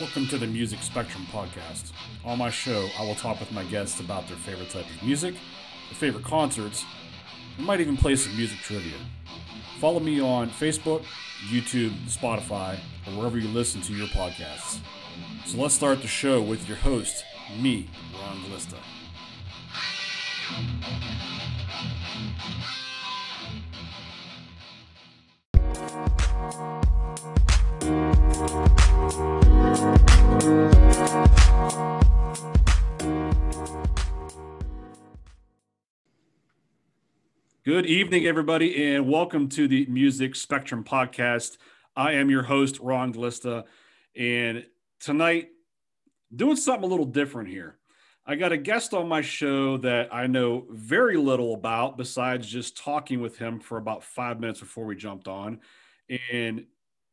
Welcome to the Music Spectrum Podcast. On my show, I will talk with my guests about their favorite type of music, their favorite concerts, and might even play some music trivia. Follow me on Facebook, YouTube, Spotify, or wherever you listen to your podcasts. So let's start the show with your host, me, Ron Glista. Good evening, everybody, and welcome to the Music Spectrum Podcast. I am your host, Ron Glista, and tonight, doing something a little different here. I got a guest on my show that I know very little about besides just talking with him for about five minutes before we jumped on. And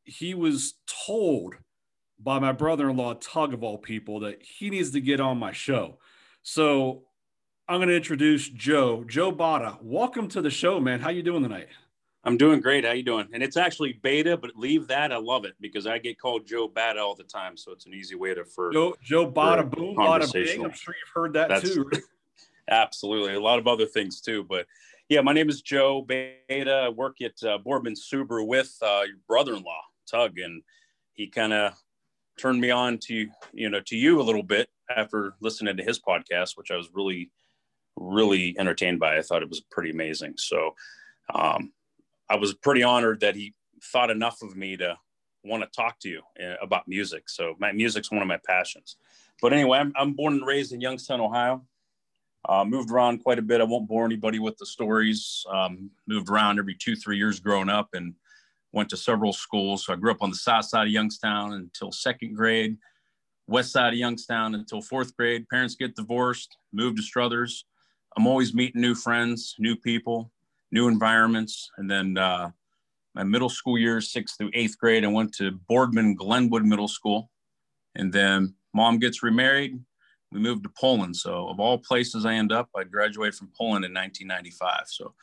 he was told by my brother-in-law Tug of all people that he needs to get on my show. So I'm going to introduce Joe. Joe Bada. Welcome to the show, man. How you doing tonight? I'm doing great. How you doing? And it's actually beta, but leave that. I love it because I get called Joe Bada all the time, so it's an easy way to for Joe Joe Bada boom bada bing. I'm sure you've heard that That's, too. absolutely, a lot of other things too. But yeah, my name is Joe Beta. I work at uh, Boardman Subaru with uh, your brother-in-law Tug, and he kind of turned me on to you know to you a little bit after listening to his podcast, which I was really really entertained by. I thought it was pretty amazing. So um, I was pretty honored that he thought enough of me to want to talk to you uh, about music. So my music's one of my passions. But anyway, I'm, I'm born and raised in Youngstown, Ohio. Uh, moved around quite a bit. I won't bore anybody with the stories. Um, moved around every two, three years growing up and went to several schools. So I grew up on the south side of Youngstown until second grade, west side of Youngstown until fourth grade. Parents get divorced, moved to Struthers. I'm always meeting new friends, new people, new environments. And then uh, my middle school years, sixth through eighth grade, I went to Boardman Glenwood Middle School. And then mom gets remarried. We moved to Poland. So, of all places I end up, I graduated from Poland in 1995. So,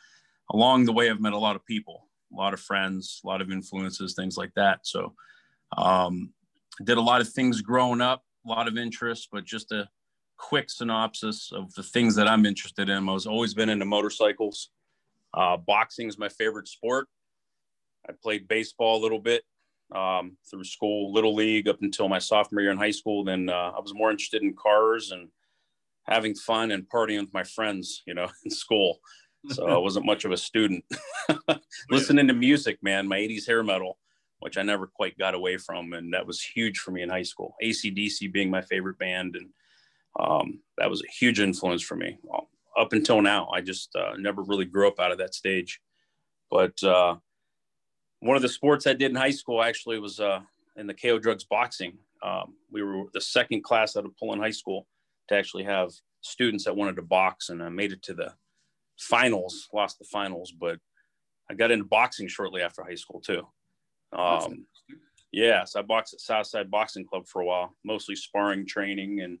along the way, I've met a lot of people, a lot of friends, a lot of influences, things like that. So, um, did a lot of things growing up, a lot of interest, but just a quick synopsis of the things that I'm interested in. I was always been into motorcycles. Uh, boxing is my favorite sport. I played baseball a little bit um, through school, little league up until my sophomore year in high school. Then uh, I was more interested in cars and having fun and partying with my friends, you know, in school. So I wasn't much of a student. Listening to music, man, my 80s hair metal, which I never quite got away from. And that was huge for me in high school. ACDC being my favorite band. And um, that was a huge influence for me up until now. I just uh, never really grew up out of that stage. But uh, one of the sports I did in high school actually was uh, in the KO Drugs boxing. Um, we were the second class out of Poland High School to actually have students that wanted to box, and I made it to the finals. Lost the finals, but I got into boxing shortly after high school too. Um, yeah, so I boxed at Southside Boxing Club for a while, mostly sparring training and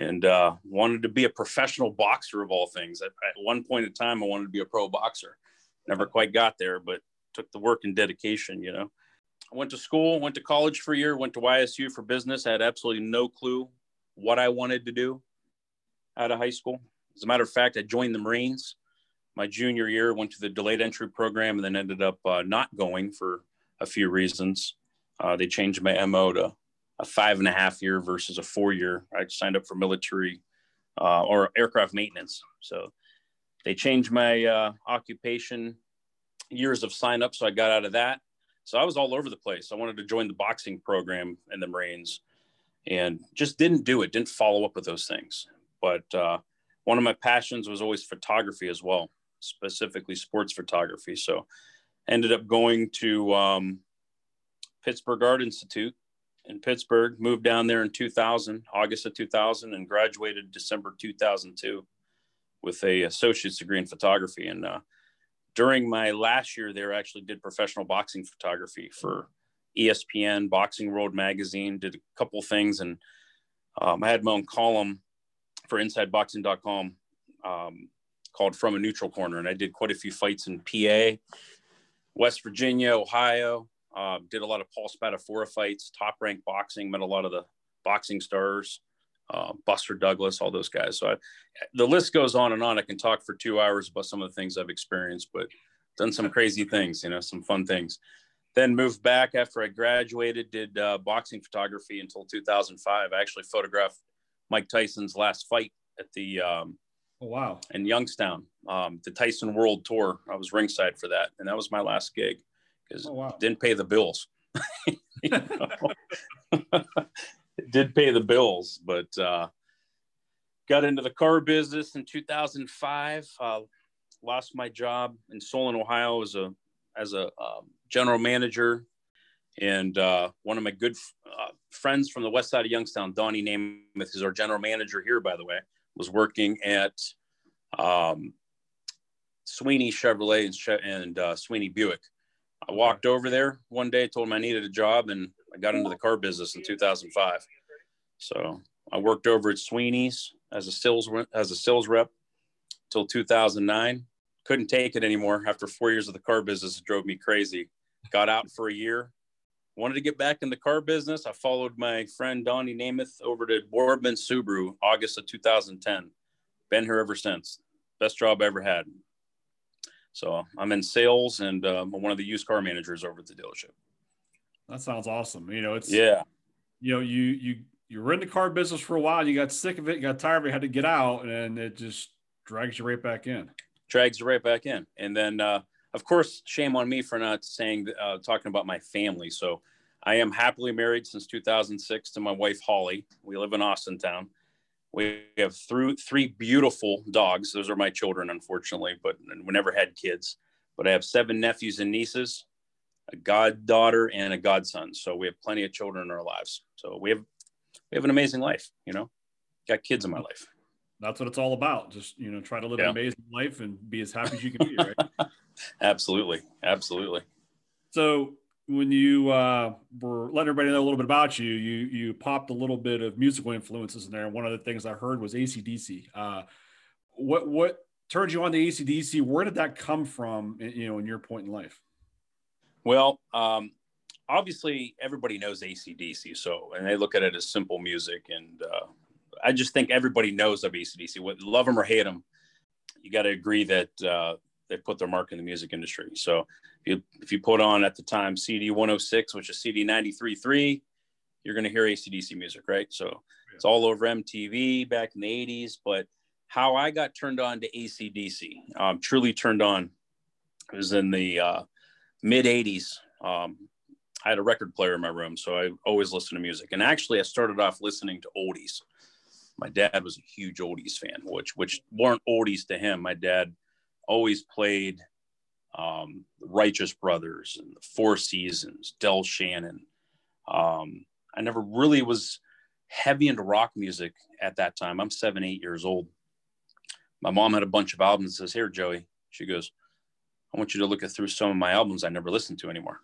and uh, wanted to be a professional boxer of all things. At, at, one point in time, I wanted to be a pro boxer. Never quite got there, but took the work and dedication, you know. I went to school, went to college for a year, went to YSU for business. I had absolutely no clue what I wanted to do out of high school. As a matter of fact, I joined the Marines my junior year, went to the delayed entry program, and then ended up uh, not going for a few reasons. Uh, they changed my MO to a five and a half year versus a four year. I signed up for military uh, or aircraft maintenance. So they changed my uh, occupation years of sign up. So I got out of that. So I was all over the place. I wanted to join the boxing program in the Marines and just didn't do it, didn't follow up with those things. But uh, one of my passions was always photography as well, specifically sports photography. So ended up going to um, Pittsburgh Art Institute in Pittsburgh, moved down there in 2000, August of 2000, and graduated December 2002 with a associate's degree in photography. And uh, during my last year there, I actually did professional boxing photography for ESPN, Boxing World Magazine, did a couple things. And um, I had my own column for InsideBoxing.com um, called From a Neutral Corner. And I did quite a few fights in PA, West Virginia, Ohio, Uh, did a lot of Paul Spadafora fights, top rank boxing, met a lot of the boxing stars, uh, Buster Douglas, all those guys. So I, the list goes on and on. I can talk for two hours about some of the things I've experienced, but done some crazy things, you know, some fun things. Then moved back after I graduated, did uh, boxing photography until 2005. I actually photographed Mike Tyson's last fight at the um, oh, wow in Youngstown, um, the Tyson World Tour. I was ringside for that, and that was my last gig oh, wow. didn't pay the bills. it did pay the bills, but uh, got into the car business in 2005. Uh, lost my job in Solon, Ohio, as a as a um, general manager, and uh, one of my good uh, friends from the west side of Youngstown, Donnie Namath, is our general manager here, by the way, was working at um, Sweeney Chevrolet and, and uh, Sweeney Buick. I walked over there one day, told him I needed a job, and I got into the car business in 2005. So I worked over at Sweeney's as a sales as a sales rep till 2009. Couldn't take it anymore after four years of the car business. It drove me crazy. Got out for a year. Wanted to get back in the car business. I followed my friend Donnie Namath over to Boardman Subaru August of 2010. Been here ever since. Best job I ever had. So I'm in sales and uh, I'm one of the used car managers over at the dealership. That sounds awesome. You know, it's yeah. You know, you you you were in the car business for a while. You got sick of it. You got tired of it. Had to get out, and it just drags you right back in. Drags you right back in, and then uh, of course, shame on me for not saying uh, talking about my family. So I am happily married since 2006 to my wife Holly. We live in Austintown. We have three three beautiful dogs. Those are my children, unfortunately, but we never had kids. But I have seven nephews and nieces, a goddaughter, and a godson. So we have plenty of children in our lives. So we have we have an amazing life. You know, got kids in my life. That's what it's all about. Just you know, try to live yeah. an amazing life and be as happy as you can be. Right? absolutely, absolutely. So when you uh, were letting everybody know a little bit about you, you you popped a little bit of musical influences in there. One of the things I heard was ACDC. Uh, what what turned you on to ACDC? Where did that come from? You know, in your point in life. Well, um, obviously everybody knows ACDC, so and they look at it as simple music, and uh, I just think everybody knows of ACDC. What love them or hate them, you got to agree that uh, they put their mark in the music industry. So if you if you put on at the time CD 106, which is CD 93.3, you're going to hear ACDC music, right? So yeah. it's all over MTV back in the 80s. But how I got turned on to ACDC, um, truly turned on, was in the uh, mid 80s. Um, I had a record player in my room, so I always listened to music. And actually, I started off listening to oldies. My dad was a huge oldies fan, which which weren't oldies to him. My dad always played um, Righteous Brothers and the Four Seasons, Del Shannon. Um, I never really was heavy into rock music at that time. I'm seven, eight years old. My mom had a bunch of albums. Says, "Here, Joey." She goes, "I want you to look at through some of my albums I never listened to anymore."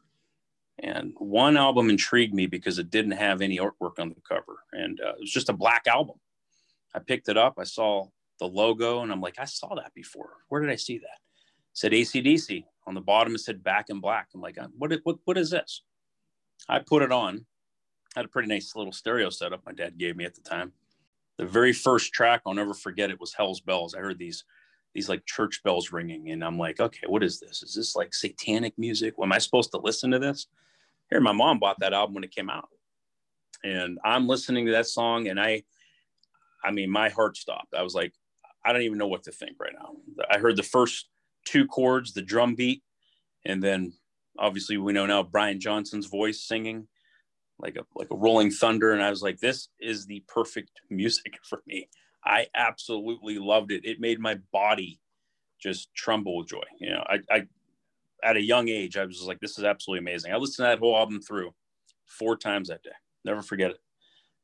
And one album intrigued me because it didn't have any artwork on the cover, and uh, it was just a black album. I picked it up. I saw the logo, and I'm like, I saw that before. Where did I see that? It said ACDC on the bottom. It said Back in Black. I'm like, uh, what? What? What is this? I put it on. Had a pretty nice little stereo setup my dad gave me at the time. The very first track, I'll never forget it, was Hell's Bells. I heard these these like church bells ringing, and I'm like, okay, what is this? Is this like satanic music? Am I supposed to listen to this? Here, my mom bought that album when it came out, and I'm listening to that song, and I, I mean, my heart stopped. I was like, I don't even know what to think right now. I heard the first two chords, the drum beat, and then obviously we know now Brian Johnson's voice singing like a like a rolling thunder, and I was like, this is the perfect music for me. I absolutely loved it. It made my body just tremble with joy. You know, I, I at a young age, I was like, this is absolutely amazing. I listened to that whole album through four times that day. Never forget it.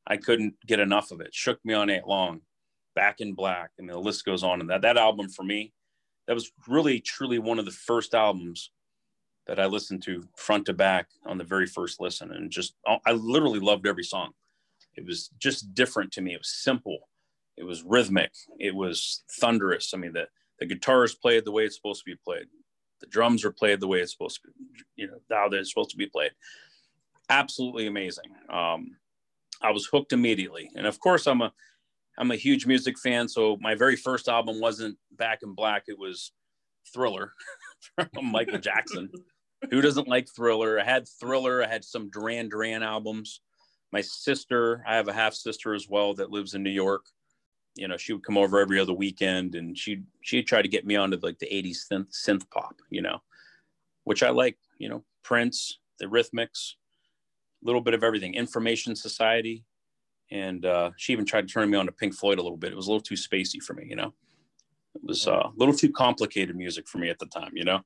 I couldn't get enough of it. Shook me all night long, back in black. I mean, the list goes on. And that, that album for me, that was really, truly one of the first albums that I listened to front to back on the very first listen. And just, I literally loved every song. It was just different to me. It was simple. It was rhythmic. It was thunderous. I mean, the, the guitars played the way it's supposed to be played the drums are played the way it's supposed to be you know how they're supposed to be played. Absolutely amazing. Um, I was hooked immediately, and of course, I'm a I'm a huge music fan. So my very first album wasn't Back in Black; it was Thriller from Michael Jackson. Who doesn't like Thriller? I had Thriller. I had some Duran Duran albums. My sister, I have a half sister as well that lives in New York. You know, she would come over every other weekend, and she she'd try to get me onto like the '80s synth, synth pop. You know, which I like. You know, Prince, the Eurythmics, a little bit of everything. Information Society, and uh, she even tried to turn me on to Pink Floyd a little bit. It was a little too spacey for me. You know, it was uh, a little too complicated music for me at the time. You know.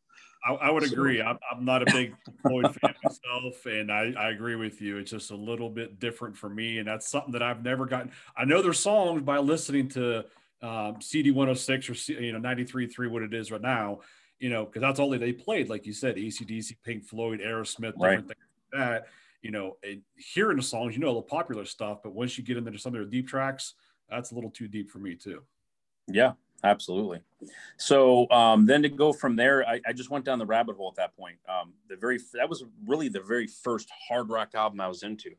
I, I would so, agree. I'm, I'm, not a big Floyd fan myself, and I, I agree with you. It's just a little bit different for me, and that's something that I've never gotten. I know their songs by listening to um, CD 106 or C, you know 93.3, what it is right now. You know, because that's all they played, like you said, ACDC, Pink Floyd, Aerosmith, different right. things like that. You know, and hearing the songs, you know, the popular stuff, but once you get into some of their deep tracks, that's a little too deep for me too. Yeah, Absolutely. So um, then to go from there, I, I, just went down the rabbit hole at that point. Um, the very that was really the very first hard rock album I was into.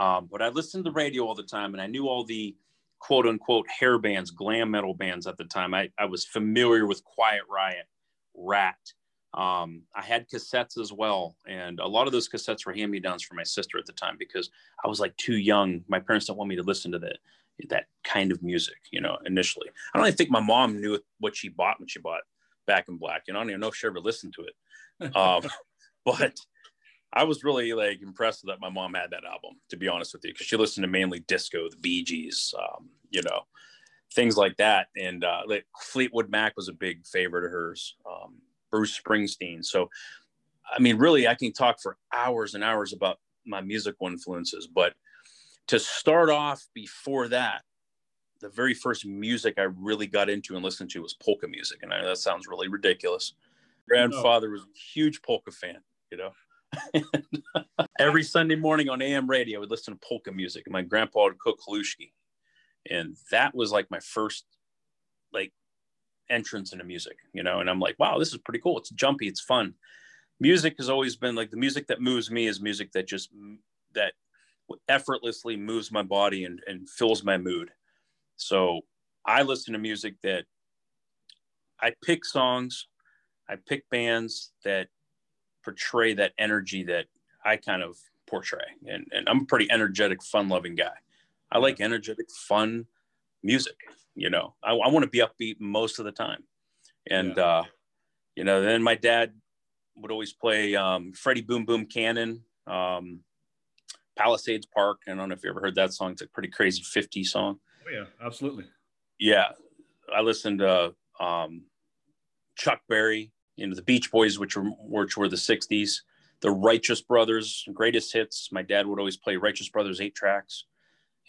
Um, but I listened to the radio all the time, and I knew all the quote unquote hair bands, glam metal bands at the time. I, I was familiar with Quiet Riot, Ratt. Um, I had cassettes as well, and a lot of those cassettes were hand me downs for my sister at the time because I was like too young. My parents didn't want me to listen to that that kind of music, you know, initially. I don't even think my mom knew what she bought when she bought Back in Black. You know, I don't even know if she ever listened to it. Um, but I was really like impressed that my mom had that album, to be honest with you, because she listened to mainly disco, the Bee Gees, um, you know, things like that. And uh, like Fleetwood Mac was a big favorite of hers, um, Bruce Springsteen. So, I mean, really, I can talk for hours and hours about my musical influences, but to start off before that, the very first music I really got into and listened to was polka music. And I know that sounds really ridiculous. Grandfather was a huge polka fan, you know. Every Sunday morning on AM radio, I would listen to polka music. And my grandpa would cook halushki. And that was like my first like entrance into music, you know. And I'm like, wow, this is pretty cool. It's jumpy, it's fun. Music has always been like the music that moves me is music that just that effortlessly moves my body and, and fills my mood. So I listen to music that I pick songs, I pick bands that portray that energy that I kind of portray. And, and I'm a pretty energetic, fun loving guy. I like energetic, fun music. You know, I, I want to be upbeat most of the time. And, yeah. uh, you know, then my dad would always play um, Freddie Boom Boom Cannon, um, Palisades Park. I don't know if you ever heard that song. It's a pretty crazy 50 song. Oh, yeah, absolutely. Yeah. I listened to um, Chuck Berry, you know, the Beach Boys, which were, which were the 60s, the Righteous Brothers, greatest hits. My dad would always play Righteous Brothers eight tracks.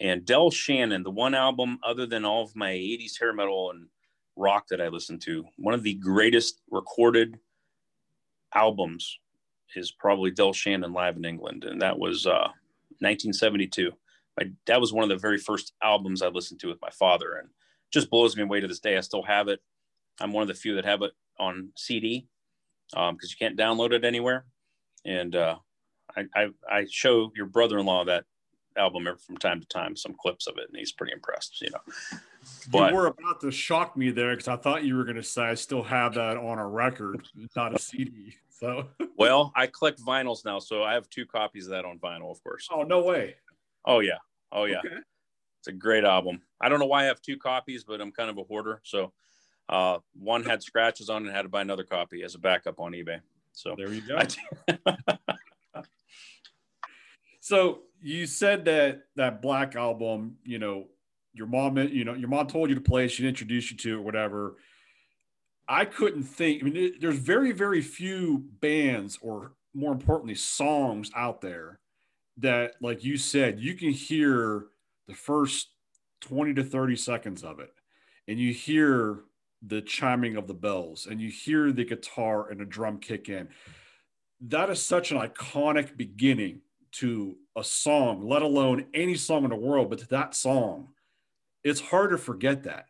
And Del Shannon, the one album other than all of my 80s hair metal and rock that I listened to, one of the greatest recorded albums is probably Del Shannon live in England. And that was uh, 1972. My, that was one of the very first albums I listened to with my father, and just blows me away to this day. I still have it. I'm one of the few that have it on CD because um, you can't download it anywhere. And uh, I, I, I, show your brother-in-law that album from time to time, some clips of it, and he's pretty impressed. You know, but you were about to shock me there because I thought you were going to say I still have that on a record, not a CD. So well, I collect vinyls now, so I have two copies of that on vinyl, of course. Oh no way! Oh yeah, oh yeah. Okay. It's a great album. I don't know why I have two copies, but I'm kind of a hoarder. So uh, one had scratches on it and had to buy another copy as a backup on eBay. So there you go. so you said that that black album, you know, your mom, you know, your mom told you to play, she introduced you to it, whatever. I couldn't think. I mean, it, there's very, very few bands, or more importantly, songs out there that, like you said, you can hear the first 20 to 30 seconds of it, and you hear the chiming of the bells, and you hear the guitar and the drum kick in. That is such an iconic beginning to a song, let alone any song in the world, but to that song, it's hard to forget that.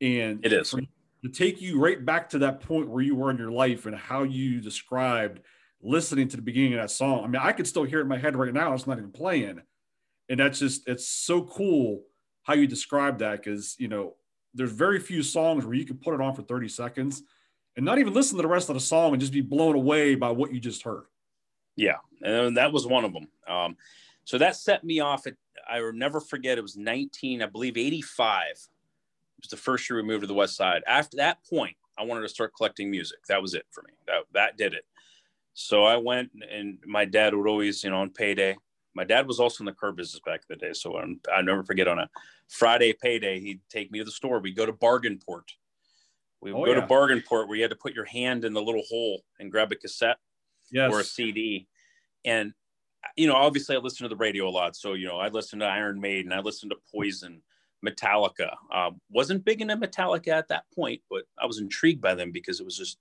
And it is to take you right back to that point where you were in your life and how you described listening to the beginning of that song. I mean, I could still hear it in my head right now. It's not even playing. And that's just, it's so cool how you describe that because, you know, there's very few songs where you can put it on for 30 seconds and not even listen to the rest of the song and just be blown away by what you just heard. Yeah. And that was one of them. Um, so that set me off at, I will never forget, it was 19, I believe 85. It was the first year we moved to the West Side. After that point, I wanted to start collecting music. That was it for me. That, that did it. So I went and my dad would always, you know, on payday, my dad was also in the car business back in the day. So I'm, I never forget on a Friday payday, he'd take me to the store. We'd go to Bargain Port. We would oh, go yeah. to Bargain Port where you had to put your hand in the little hole and grab a cassette yes. or a CD. And, you know, obviously I listened to the radio a lot. So, you know, I listened to Iron Maiden, I listened to Poison, Metallica. Um, wasn't big into Metallica at that point, but I was intrigued by them because it was just,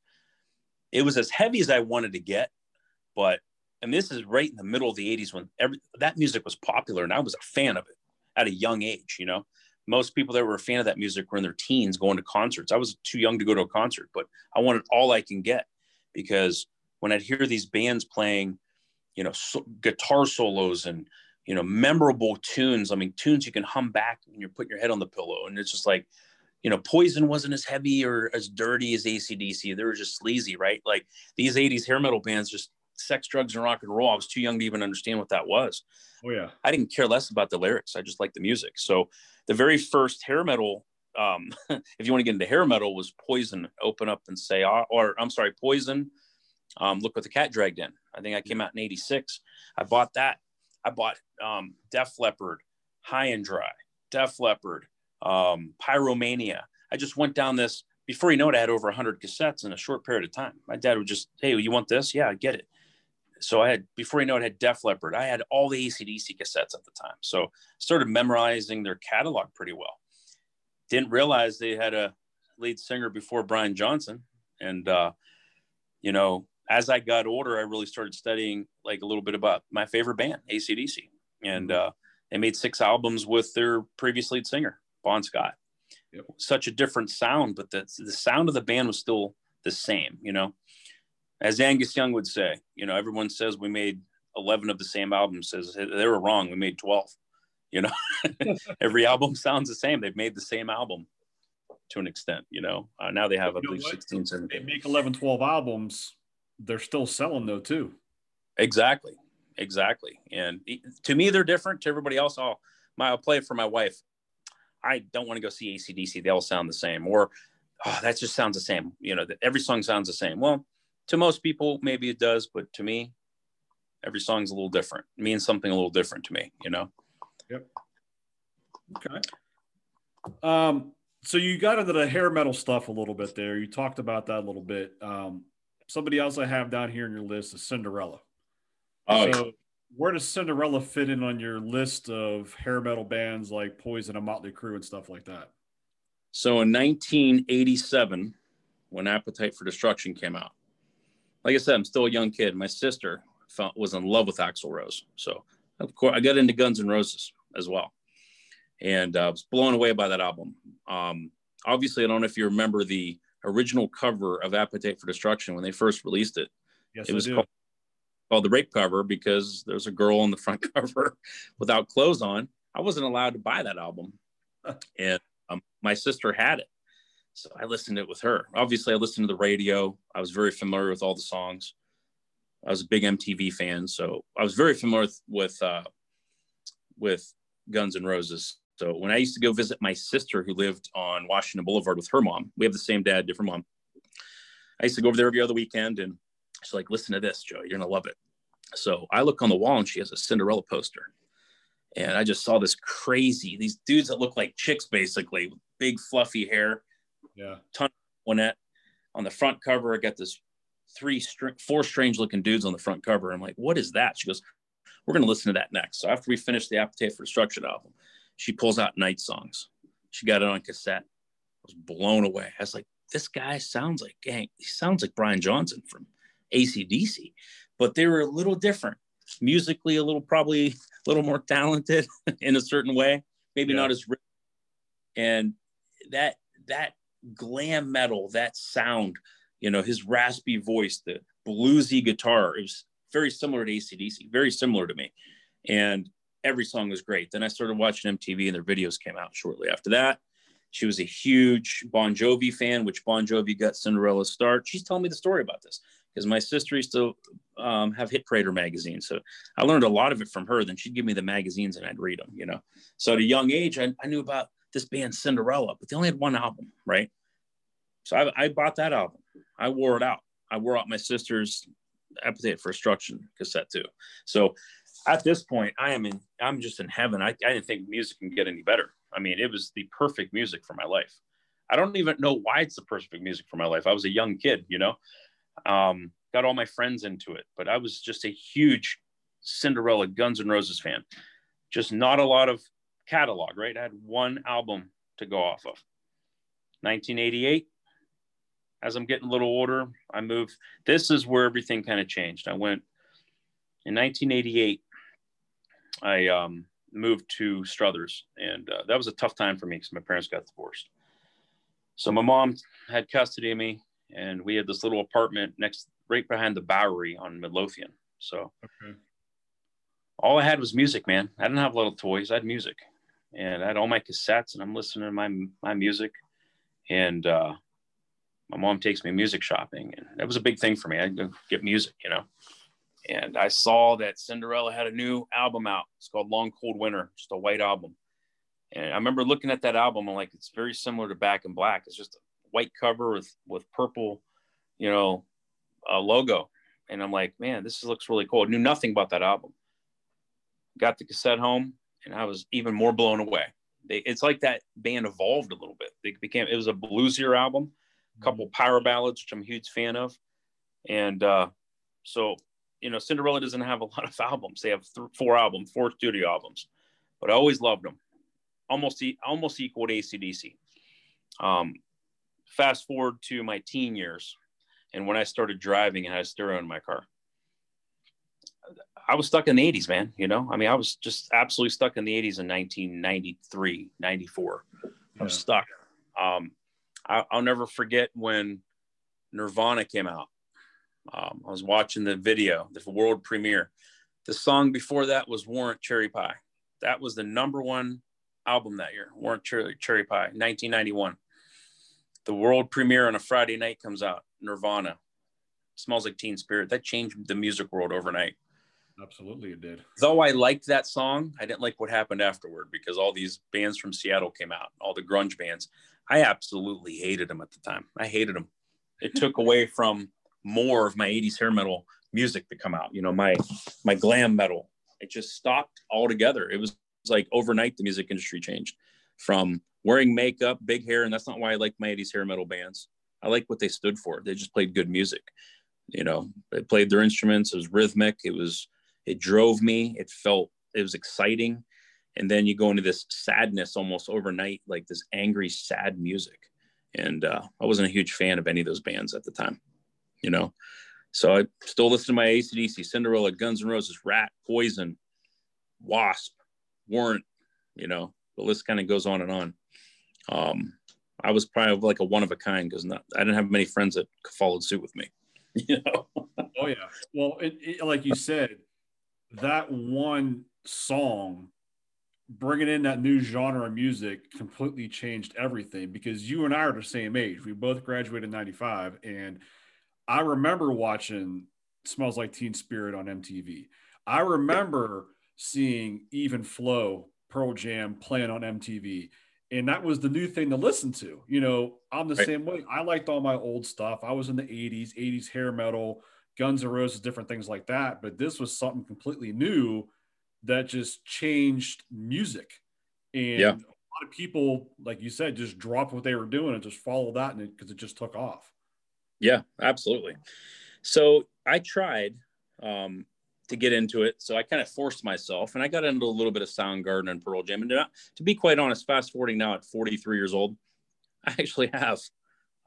it was as heavy as I wanted to get. But, and this is right in the middle of the 80s when every, that music was popular and I was a fan of it at a young age, you know. Most people that were a fan of that music were in their teens going to concerts. I was too young to go to a concert, but I wanted all I can get because when I'd hear these bands playing, you know, so, guitar solos and you know, memorable tunes. I mean, tunes you can hum back when you're putting your head on the pillow. And it's just like, you know, Poison wasn't as heavy or as dirty as ACDC. They were just sleazy, right? Like these 80s hair metal bands, just sex, drugs, and rock and roll. I was too young to even understand what that was. Oh, yeah. I didn't care less about the lyrics. I just liked the music. So the very first hair metal, um, if you want to get into hair metal, was Poison, Open Up and Say, or, or I'm sorry, Poison, um, Look What the Cat Dragged In. I think I came out in 86. I bought that I bought um, Def Leppard, High and Dry, Def Leppard, um, Pyromania. I just went down this. Before you know it, I had over 100 cassettes in a short period of time. My dad would just, hey, you want this? Yeah, I get it. So I had, before you know it, had Def Leppard. I had all the ACDC cassettes at the time. So started memorizing their catalog pretty well. Didn't realize they had a lead singer before Brian Johnson. And, uh, you know, as I got older, I really started studying like a little bit about my favorite band, ACDC. And mm-hmm. uh, they made six albums with their previous lead singer, Bon Scott. Yep. Such a different sound, but the, the sound of the band was still the same, you know. As Angus Young would say, you know, everyone says we made 11 of the same albums, says they were wrong. We made 12, you know. Every album sounds the same. They've made the same album to an extent, you know. Uh, now they have, I believe, 16, 17. They make 11, 12 albums they're still selling though too. Exactly, exactly. And to me, they're different. To everybody else, I'll my, I'll play it for my wife. I don't want to go see ACDC. They all sound the same. Or oh, that just sounds the same. You know, every song sounds the same. Well, to most people, maybe it does, but to me, every song's a little different. It means something a little different to me. You know. Yep. Okay. Um, so you got into the hair metal stuff a little bit there. You talked about that a little bit. Um, somebody else I have down here in your list is Cinderella. Oh, so where does Cinderella fit in on your list of hair metal bands like Poison and Motley Crue and stuff like that? So in 1987, when Appetite for Destruction came out, like I said, I'm still a young kid. My sister felt, was in love with Axl Rose, so of course I got into Guns N' Roses as well, and uh, I was blown away by that album. Um, obviously, I don't know if you remember the original cover of Appetite for Destruction when they first released it. Yes, it was called, called, the rape cover because there's a girl on the front cover without clothes on. I wasn't allowed to buy that album, and um, my sister had it, so I listened to it with her. Obviously, I listened to the radio. I was very familiar with all the songs. I was a big MTV fan, so I was very familiar with with, uh, with Guns N' Roses. So when I used to go visit my sister who lived on Washington Boulevard with her mom, we have the same dad, different mom. I used to go over there every other weekend and she's like, listen to this, Joe, you're gonna love it. So I look on the wall and she has a Cinderella poster. And I just saw this crazy, these dudes that look like chicks basically, with big fluffy hair. Yeah. Ton of Juanette. On the front cover, I got this three, four strange looking dudes on the front cover. I'm like, what is that? She goes, we're going to listen to that next. So after we finish the Appetite for Destruction album, she pulls out night songs. She got it on cassette. I was blown away. I was like, this guy sounds like gang. He sounds like Brian Johnson from ACDC, but they were a little different musically, a little probably a little more talented in a certain way, maybe yeah. not as rich. And that that glam metal, that sound, you know, his raspy voice, the bluesy guitar. It was very similar to ACDC, very similar to me. And every song was great. Then I started watching MTV and their videos came out shortly after that. She was a huge Bon Jovi fan, which Bon Jovi got Cinderella's start. She's telling me the story about this because my sister used to um, have Hit Parader magazine. So I learned a lot of it from her. Then she'd give me the magazines and I'd read them, you know. So at a young age, I, I knew about this band Cinderella, but they only had one album, right? So I, I bought that album. I wore it out. I wore out my sister's Appetite for Destruction cassette too. So at this point, I am in, I'm just in heaven. I, I didn't think music can get any better. I mean, it was the perfect music for my life. I don't even know why it's the perfect music for my life. I was a young kid, you know, um, got all my friends into it, but I was just a huge Cinderella Guns N' Roses fan. Just not a lot of catalog, right? I had one album to go off of. 1988, as I'm getting a little older, I moved. This is where everything kind of changed. I went in 1988. I um, moved to Struthers, and uh, that was a tough time for me because my parents got divorced. So my mom had custody of me, and we had this little apartment next, right behind the Bowery on Midlothian. So okay. all I had was music, man. I didn't have little toys. I had music, and I had all my cassettes, and I'm listening to my my music. And uh, my mom takes me music shopping, and that was a big thing for me. I get music, you know and I saw that Cinderella had a new album out. It's called Long Cold Winter, just a white album. And I remember looking at that album, I'm like, it's very similar to Back in Black. It's just a white cover with with purple, you know, uh, logo. And I'm like, man, this looks really cool. I knew nothing about that album. Got the cassette home, and I was even more blown away. They, it's like that band evolved a little bit. They became it was a bluesier album, a couple power ballads, which I'm a huge fan of, and uh, so you know, Cinderella doesn't have a lot of albums. They have th- four albums, four studio albums, but I always loved them. Almost, e- almost equal to ACDC. Um, fast forward to my teen years, and when I started driving and had a stereo in my car, I was stuck in the 80s, man. You know, I mean, I was just absolutely stuck in the 80s in 1993, 94. Yeah. I'm stuck. Um, I, I'll never forget when Nirvana came out um, I was watching the video, the world premiere. The song before that was Warrant Cherry Pie. That was the number one album that year, Warrant Cherry, Cherry Pie, 1991. The world premiere on a Friday night comes out, Nirvana. Smells like Teen Spirit. That changed the music world overnight. Absolutely, it did. Though I liked that song, I didn't like what happened afterward because all these bands from Seattle came out, all the grunge bands. I absolutely hated them at the time. I hated them. It took away from more of my 80s hair metal music to come out you know my my glam metal. It just stopped altogether. It was like overnight the music industry changed from wearing makeup big hair and that's not why i like my 80s hair metal bands. I like what they stood for. They just played good music you know they played their instruments it was rhythmic it was it drove me it felt it was exciting. And then you go into this sadness almost overnight like this angry sad music. And uh, i wasn't a huge fan of any of those bands at the time you know. So I still listen to my ACDC, Cinderella, Guns N' Roses, Ratt, Poison, Wasp, Warrant, you know, the list kind of goes on and on. Um, I was probably like a one of a kind because I didn't have many friends that followed suit with me. You know? oh yeah. Well, it, it, like you said, that one song bringing in that new genre of music completely changed everything because you and I are the same age. We both graduated in 95 and I remember watching Smells Like Teen Spirit on MTV. I remember seeing Even Flow, Pearl Jam playing on MTV. And that was the new thing to listen to. You know, I'm the right. same way. I liked all my old stuff. I was in the 80s, 80s hair metal, Guns N' Roses, different things like that. But this was something completely new that just changed music. And yeah. a lot of people, like you said, just dropped what they were doing and just followed that because it, it just took off. Yeah, absolutely. So I tried um, to get into it. So I kind of forced myself and I got into a little bit of Soundgarden and Pearl Jam. And to, to be quite honest, fast forwarding now at 43 years old, I actually have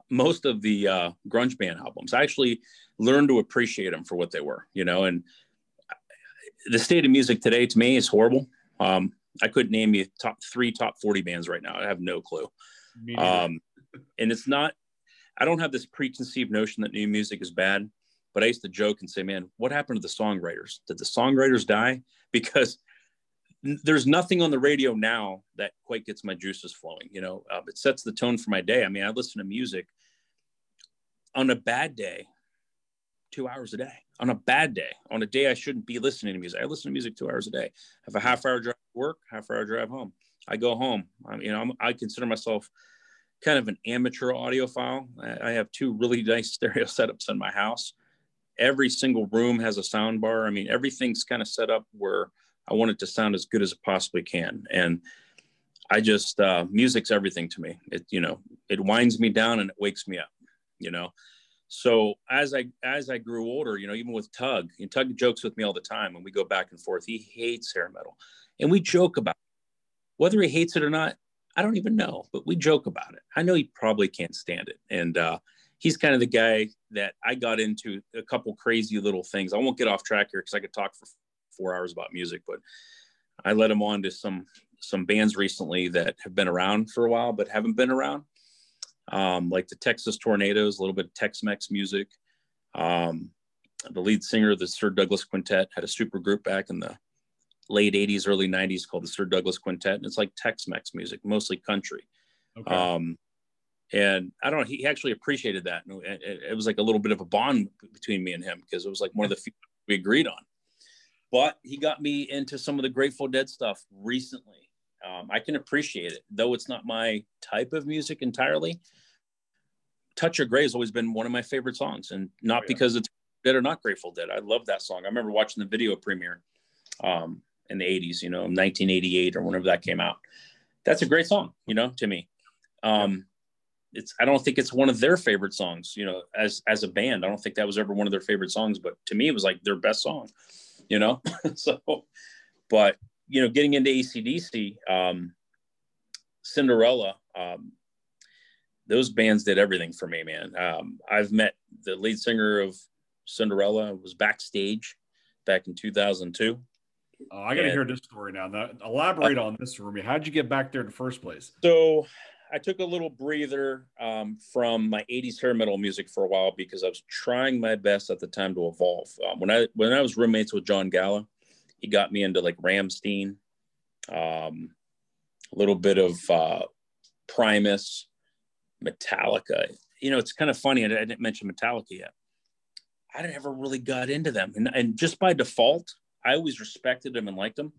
most of the uh, grunge band albums. I actually learned to appreciate them for what they were, you know, and the state of music today to me is horrible. Um, I couldn't name you top three top 40 bands right now. I have no clue. Um, and it's not I don't have this preconceived notion that new music is bad. But I used to joke and say, man, what happened to the songwriters? Did the songwriters die? Because there's nothing on the radio now that quite gets my juices flowing. You know, uh, it sets the tone for my day. I mean, I listen to music on a bad day, two hours a day. On a bad day, on a day I shouldn't be listening to music, I listen to music two hours a day. I have a half hour drive to work, half hour drive home. I go home. I, you know, I'm, i consider myself kind of an amateur audiophile. I, have two really nice stereo setups in my house. Every single room has a sound bar. I mean, everything's kind of set up where I want it to sound as good as it possibly can. And I just uh, music's everything to me. It you know it winds me down and it wakes me up. You know, so as I as I grew older, you know, even with Tug, and Tug jokes with me all the time, and we go back and forth. He hates hair metal, and we joke about it. whether he hates it or not. I don't even know, but we joke about it. I know he probably can't stand it, and uh, he's kind of the guy that I got into a couple crazy little things. I won't get off track here because I could talk for four hours about music, but I led him on to some some bands recently that have been around for a while but haven't been around, um, like the Texas Tornados, a little bit of Tex-Mex music. Um, the lead singer of the Sir Douglas Quintet had a super group back in the late 80s, early 90s called the Sir Douglas Quintet. And it's like Tex-Mex music, mostly country. Okay. Um, and I don't know, he actually appreciated that. It, it was like a little bit of a bond between me and him because it was like one of the few we agreed on but he got me into some of the Grateful Dead stuff recently. Um, I can appreciate it, though it's not my type of music entirely. Touch of Grey has always been one of my favorite songs, and not oh, yeah. because it's Dead or not Grateful Dead. I love that song. I remember watching the video premiere um, in the 80s, you know, 1988 or whenever that came out. That's a great song, you know, to me. Um, it's I don't think it's one of their favorite songs, you know, as as a band. I don't think that was ever one of their favorite songs, but to me it was like their best song you know? so, but, you know, getting into ACDC, um, Cinderella, um, those bands did everything for me, man. Um, I've met the lead singer of Cinderella, was backstage back in 2002. Oh, I got to hear this story now. now elaborate uh, on this for me. How'd you get back there in the first place? So I took a little breather um, from my 80s hair metal music for a while because I was trying my best at the time to evolve. Um, when I when I was roommates with John Galla, he got me into like Rammstein, um, a little bit of uh, Primus, Metallica. You know, it's kind of funny. I didn't mention Metallica yet. I never really got into them, and, and just by default, I always respected him and liked him.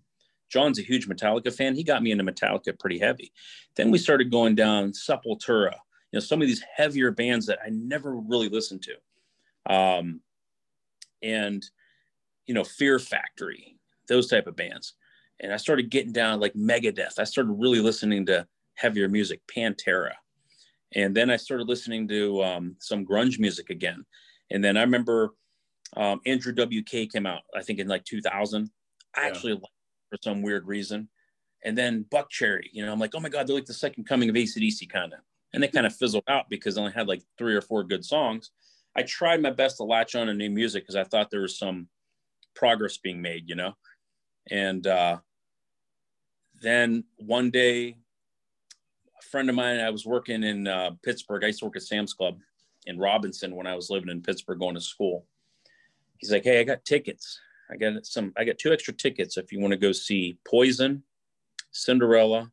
John's a huge Metallica fan. He got me into Metallica pretty heavy. Then we started going down Sepultura, you know, some of these heavier bands that I never really listened to. Um, and, you know, Fear Factory, those type of bands. And I started getting down like Megadeth. I started really listening to heavier music, Pantera. And then I started listening to um, some grunge music again. And then I remember um, Andrew WK came out, I think in like 2000. I yeah. actually liked for some weird reason. And then Buckcherry, you know, I'm like, oh my God, they're like the second coming of ACDC kind of. And they kind of fizzled out because I only had like three or four good songs. I tried my best to latch on to new music because I thought there was some progress being made, you know? And uh, then one day, a friend of mine, I was working in uh, Pittsburgh. I used to work at Sam's Club in Robinson when I was living in Pittsburgh going to school. He's like, hey, I got tickets I got some. I got two extra tickets if you want to go see Poison, Cinderella.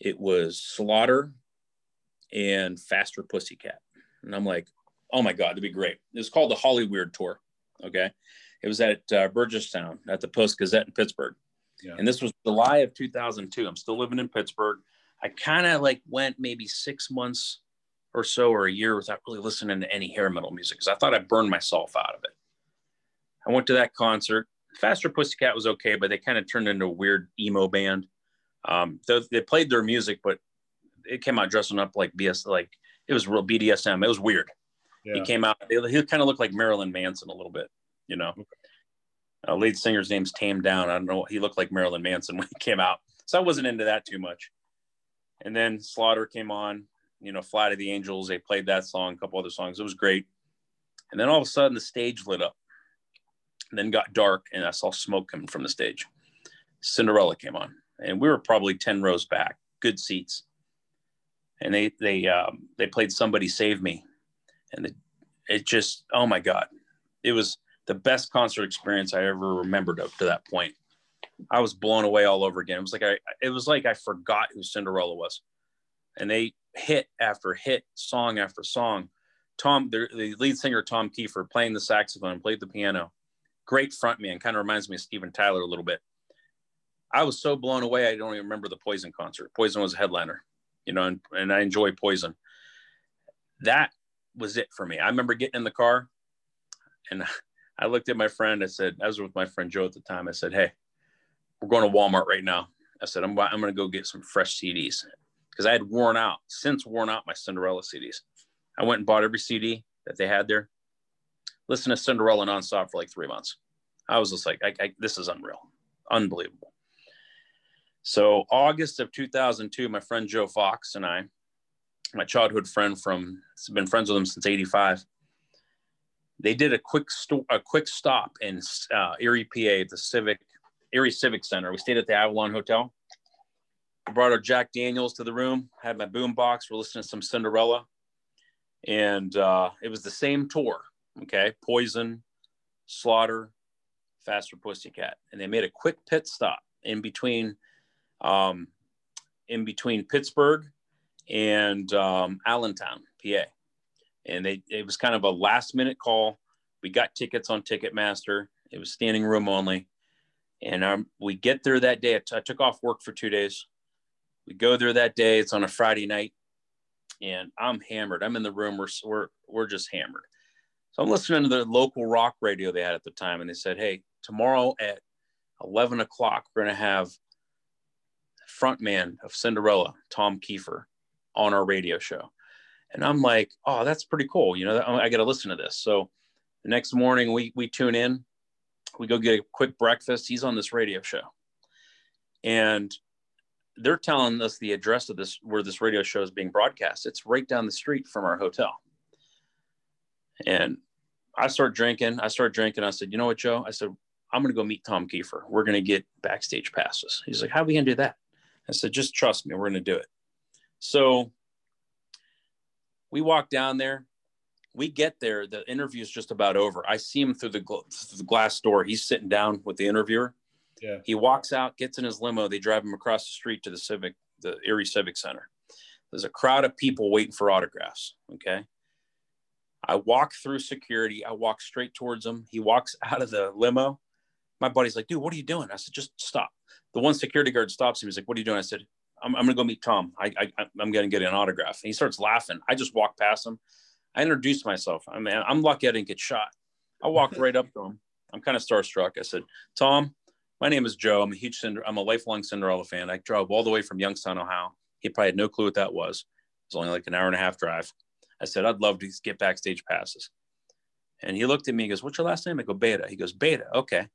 It was Slaughter, and Faster Pussycat. And I'm like, oh my god, it'd be great. It was called the Hollyweird Tour. Okay, it was at uh, Burgettstown at the Post Gazette in Pittsburgh. Yeah. And this was July of 2002. I'm still living in Pittsburgh. I kind of like went maybe six months or so or a year without really listening to any hair metal music because I thought I burned myself out of it. I went to that concert. Faster Pussycat was okay, but they kind of turned into a weird emo band. Um, they, they played their music, but it came out dressing up like BS, like it was real BDSM. It was weird. Yeah. He came out. He kind of looked like Marilyn Manson a little bit, you know. Okay. Uh, lead singer's name's Taime Downe. I don't know. He looked like Marilyn Manson when he came out, so I wasn't into that too much. And then Slaughter came on. You know, Fly to the Angels. They played that song, a couple other songs. It was great. And then all of a sudden, the stage lit up and then got dark and I saw smoke coming from the stage. Cinderella came on and we were probably 10 rows back, good seats. And they, they, um, they played Somebody Save Me. And the, it just, oh my God, it was the best concert experience I ever remembered up to that point. I was blown away all over again. It was like I, it was like I forgot who Cinderella was, and they hit after hit, song after song. Tom, the, the lead singer Tom Kiefer, playing the saxophone, played the piano. Great frontman, kind of reminds me of Steven Tyler a little bit. I was so blown away. I don't even remember the Poison concert. Poison was a headliner, you know, and, and I enjoy Poison. That was it for me. I remember getting in the car and I looked at my friend. I said, I was with my friend Joe at the time. I said, Hey, we're going to Walmart right now. I said, I'm, I'm going to go get some fresh CDs because I had worn out, since worn out my Cinderella CDs. I went and bought every CD that they had there. Listen to Cinderella nonstop for like three months. I was just like, I, I, this is unreal, unbelievable. So August of 2002, my friend Joe Fox and I, my childhood friend from, been friends with him since 85. They did a quick sto- a quick stop in uh, Erie, PA, the Civic Erie Civic Center. We stayed at the Avalon Hotel. Brought our Jack Daniels to the room, had my boom box. We're listening to some Cinderella. And uh, it was the same tour. Okay. Poison, Slaughter, Faster Pussycat. And they made a quick pit stop in between um, in between Pittsburgh and um, Allentown, PA. And they it was kind of a last minute call. We got tickets on Ticketmaster. It was standing room only. And um, we get there that day. I, t- I took off work for two days. We go there that day. It's on a Friday night, and I'm hammered. I'm in the room. We're we're we're just hammered. So I'm listening to the local rock radio they had at the time, and they said, "Hey, tomorrow at 11 o'clock, we're going to have frontman of Cinderella, Tom Kiefer, on our radio show." And I'm like, "Oh, that's pretty cool. You know, I got to listen to this." So the next morning, we we tune in we go get a quick breakfast. He's on this radio show. And they're telling us the address of this where this radio show is being broadcast. It's right down the street from our hotel. And I start drinking. I start drinking. I said, you know what, Joe? I said, I'm to go meet Tom Kiefer. We're to get backstage passes. He's like, how are we to do that? I said, just trust me. We're to do it. So we walk down there we get there, the interview is just about over. I see him through the, gl- through the glass door. He's sitting down with the interviewer. Yeah. He walks out, gets in his limo. They drive him across the street to the Civic, the Erie Civic Center. There's a crowd of people waiting for autographs. Okay. I walk through security. I walk straight towards him. He walks out of the limo. My buddy's like, dude, what are you doing? I said, just stop. The one security guard stops him. He's like, what are you doing? I said, I'm, I'm going to go meet Tom. I, I, I'm going to get an autograph. And he starts laughing. I just walk past him. I introduced myself. I mean, I'm lucky I didn't get shot. I walked right up to him. I'm kind of starstruck. I said, Tom, my name is Joe. I'm a huge, Cinder- I'm a lifelong Cinderella fan. I drove all the way from Youngstown, Ohio. He probably had no clue what that was. It was only like an hour and a half drive. I said, I'd love to get backstage passes. And he looked at me, he goes, What's your last name? I go, Bada. He goes, Bada. Okay.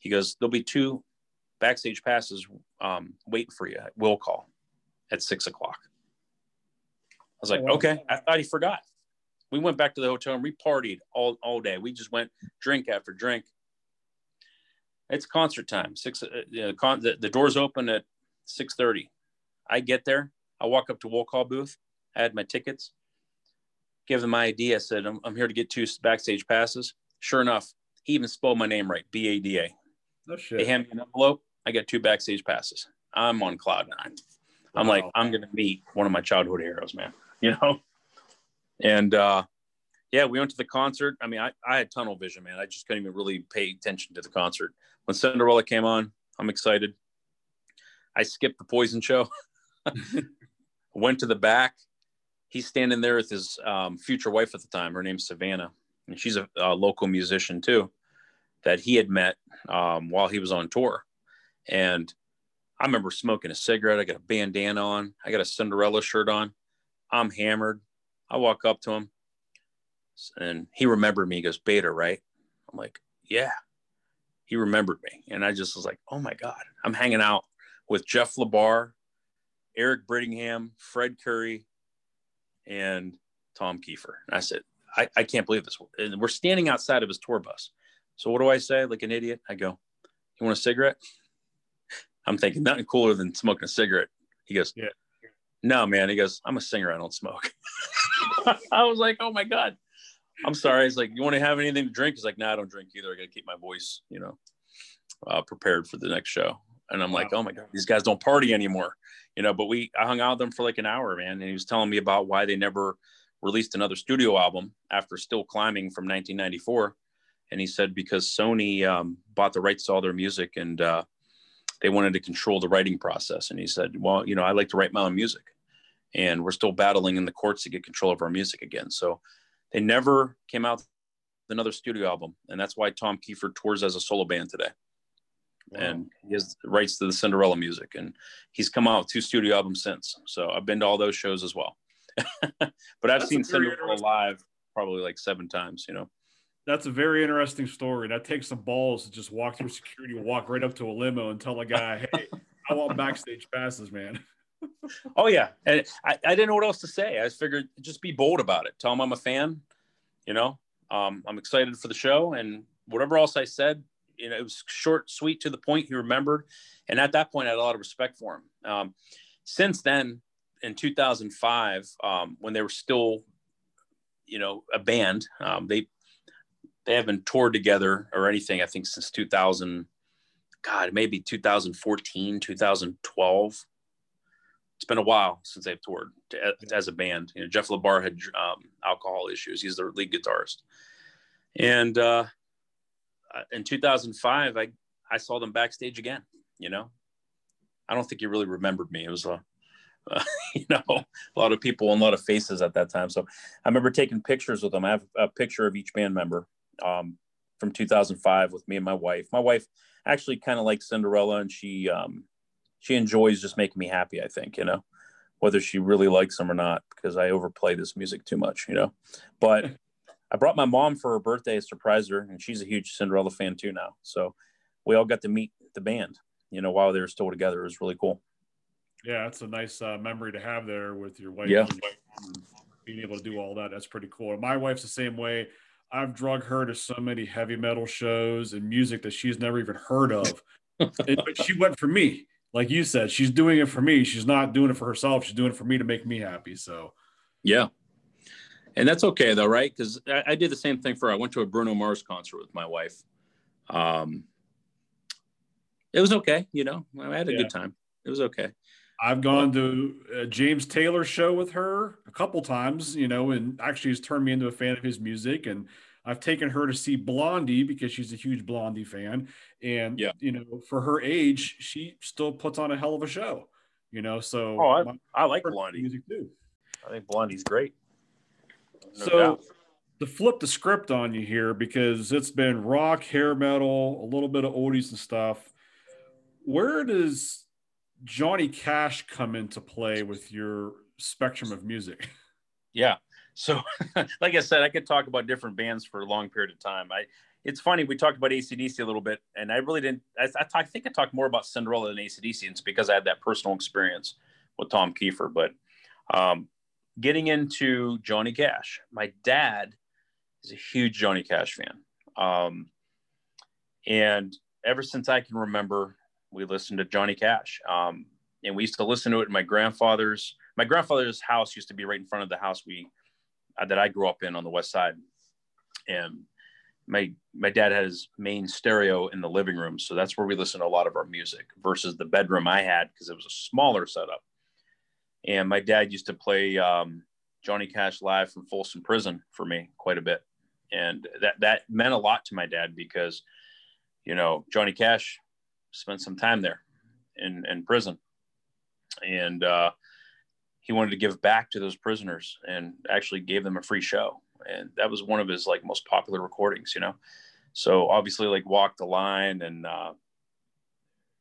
He goes, There'll be two backstage passes um, waiting for you. We'll call at six o'clock. I was like, oh, wow. Okay. I thought he forgot we went back to the hotel and we partied all, all day. We just went drink after drink. It's concert time. Six, uh, you know, con- the, the doors open at 6.30. I get there. I walk up to Will Call booth. I had my tickets. Give them my ID. I said, I'm, I'm here to get two backstage passes. Sure enough, he even spelled my name right, B-A-D-A. No shit. They hand me an envelope. I got two backstage passes. I'm on cloud nine. I'm like, I'm going to meet one of my childhood heroes, man. You know? And uh, yeah, we went to the concert. I mean, I, I had tunnel vision, man. I just couldn't even really pay attention to the concert. When Cinderella came on, I'm excited. I skipped the Poison show, went to the back. He's standing there with his um, future wife at the time. Her name's Savannah, and she's a, a local musician too, that he had met um, while he was on tour. And I remember smoking a cigarette. I got a bandana on. I got a Cinderella shirt on. I'm hammered. I walk up to him and he remembered me. He goes, Bada, right? I'm like, yeah. He remembered me. And I just was like, oh my God. I'm hanging out with Jeff LaBar, Eric Brittingham, Fred Coury, and Tom Kiefer. And I said, I, I can't believe this. And we're standing outside of his tour bus. So what do I say? Like an idiot? I go, You want a cigarette? I'm thinking nothing cooler than smoking a cigarette. He goes, Yeah. No, man. He goes, I'm a singer. I don't smoke. I was like, oh my God. I'm sorry. He's like, you want to have anything to drink? He's like, no, nah, I don't drink either. I got to keep my voice, you know, uh, prepared for the next show. And I'm wow. like, oh my God, these guys don't party anymore, you know, but we, I hung out with them for like an hour, man. And he was telling me about why they never released another studio album after still climbing from 1994. And he said, because Sony um, bought the rights to all their music and uh, they wanted to control the writing process. And he said, well, you know, I like to write my own music and we're still battling in the courts to get control of our music again. So they never came out with another studio album. And that's why Tom Kiefer tours as a solo band today. Wow. And he has rights to the Cinderella music. And he's come out with two studio albums since. So I've been to all those shows as well. but I've that's seen Cinderella live probably like seven times, you know. That's a very interesting story. That takes some balls to just walk through security, walk right up to a limo and tell a guy, hey, I want backstage passes, man. oh yeah, and I, I didn't know what else to say. I figured just be bold about it. Tell him I'm a fan. You know, um, I'm excited for the show, and whatever else I said, you know, it was short, sweet, to the point. He remembered, and at that point, I had a lot of respect for him. Um, since then, in 2005, um, when they were still, you know, a band, um, they they haven't toured together or anything. I think since 2000, God, maybe 2014, 2012 it's been a while since they've toured to, as a band. You know, Jeff LaBar had um, alcohol issues. He's their lead guitarist. And uh, in 2005, I, I saw them backstage again, you know, I don't think he really remembered me. It was a, uh, you know, a lot of people and a lot of faces at that time. So I remember taking pictures with them. I have a picture of each band member um, from 2005 with me and my wife. My wife actually kind of likes Cinderella and she, um, she enjoys just making me happy. I think you know whether she really likes them or not because I overplay this music too much, you know. But I brought my mom for her birthday, surprise her, and she's a huge Cinderella fan too now. So we all got to meet the band, you know, while they were still together. It was really cool. Yeah, it's a nice uh, memory to have there with your wife. Yeah. Being able to do all that, that's pretty cool. My wife's the same way. I've drug her to so many heavy metal shows and music that she's never even heard of. but she went for me like you said, she's doing it for me. She's not doing it for herself. She's doing it for me to make me happy. So, yeah. And that's okay though, right? Because I, I, did the same thing for. Her. I went to a Bruno Mars concert with my wife. Um, it was okay, you know. I had a yeah. good time. It was okay. I've gone to a James Taylor show with her a couple times, you know, and actually has turned me into a fan of his music. And I've taken her to see Blondie because she's a huge Blondie fan. And, yeah. you know, for her age, she still puts on a hell of a show, you know. So, oh, I, my, I like Blondie music too. I think Blondie's great. No so, doubt. to flip the script on you here, because it's been rock, hair metal, a little bit of oldies and stuff. Where does Johnny Cash come into play with your spectrum of music? Yeah. So, like I said, I could talk about different bands for a long period of time. I, it's funny we talked about ACDC a little bit, and I really didn't. I, I, talk, I think I talked more about Cinderella than ACDC, and it's because I had that personal experience with Tom Kiefer. But um, getting into Johnny Cash, my dad is a huge Johnny Cash fan, um, and ever since I can remember, we listened to Johnny Cash, um, and we used to listen to it in my grandfather's. My grandfather's house used to be right in front of the house we that I grew up in on the west side, and my my dad had his main stereo in the living room, so that's where we listened to a lot of our music. Versus the bedroom I had because it was a smaller setup, and my dad used to play um, Johnny Cash live from Folsom Prison for me quite a bit, and that that meant a lot to my dad because, you know, Johnny Cash spent some time there in in prison, and uh, he wanted to give back to those prisoners and actually gave them a free show. And that was one of his like most popular recordings, you know? So obviously like walk the line and, uh,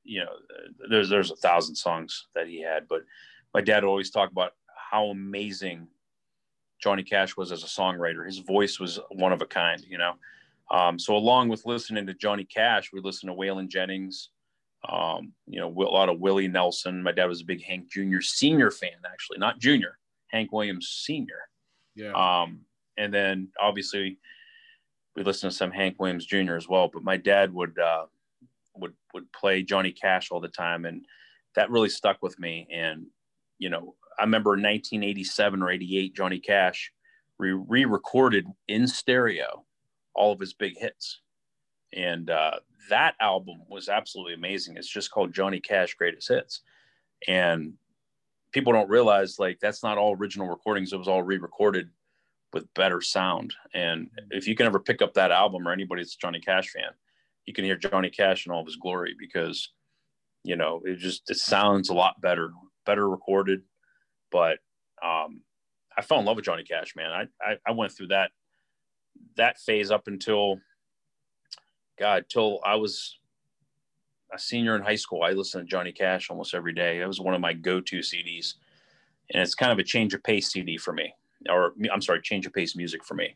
you know, there's, there's a thousand songs that he had, but my dad always talked about how amazing Johnny Cash was as a songwriter. His voice was one of a kind, you know? Um, so along with listening to Johnny Cash, we listened to Waylon Jennings, um, you know, a lot of Willie Nelson. My dad was a big Hank Jr. Senior fan, actually, not Junior, Hank Williams Senior. Yeah. Um, and then obviously we listened to some Hank Williams Jr. as well. But my dad would uh, would would play Johnny Cash all the time, and that really stuck with me. And you know, I remember 1987 or 88, Johnny Cash re recorded in stereo all of his big hits. And uh, that album was absolutely amazing. It's just called Johnny Cash Greatest Hits. And people don't realize like that's not all original recordings, it was all re recorded with better sound. And if you can ever pick up that album or anybody that's Johnny Cash fan, you can hear Johnny Cash in all of his glory because, you know, it just it sounds a lot better, better recorded. But um, I fell in love with Johnny Cash, man. I, I, I went through that that phase up until God, till I was a senior in high school. I listened to Johnny Cash almost every day. It was one of my go-to CDs, and it's kind of a change of pace CD for me, or I'm sorry, change of pace music for me.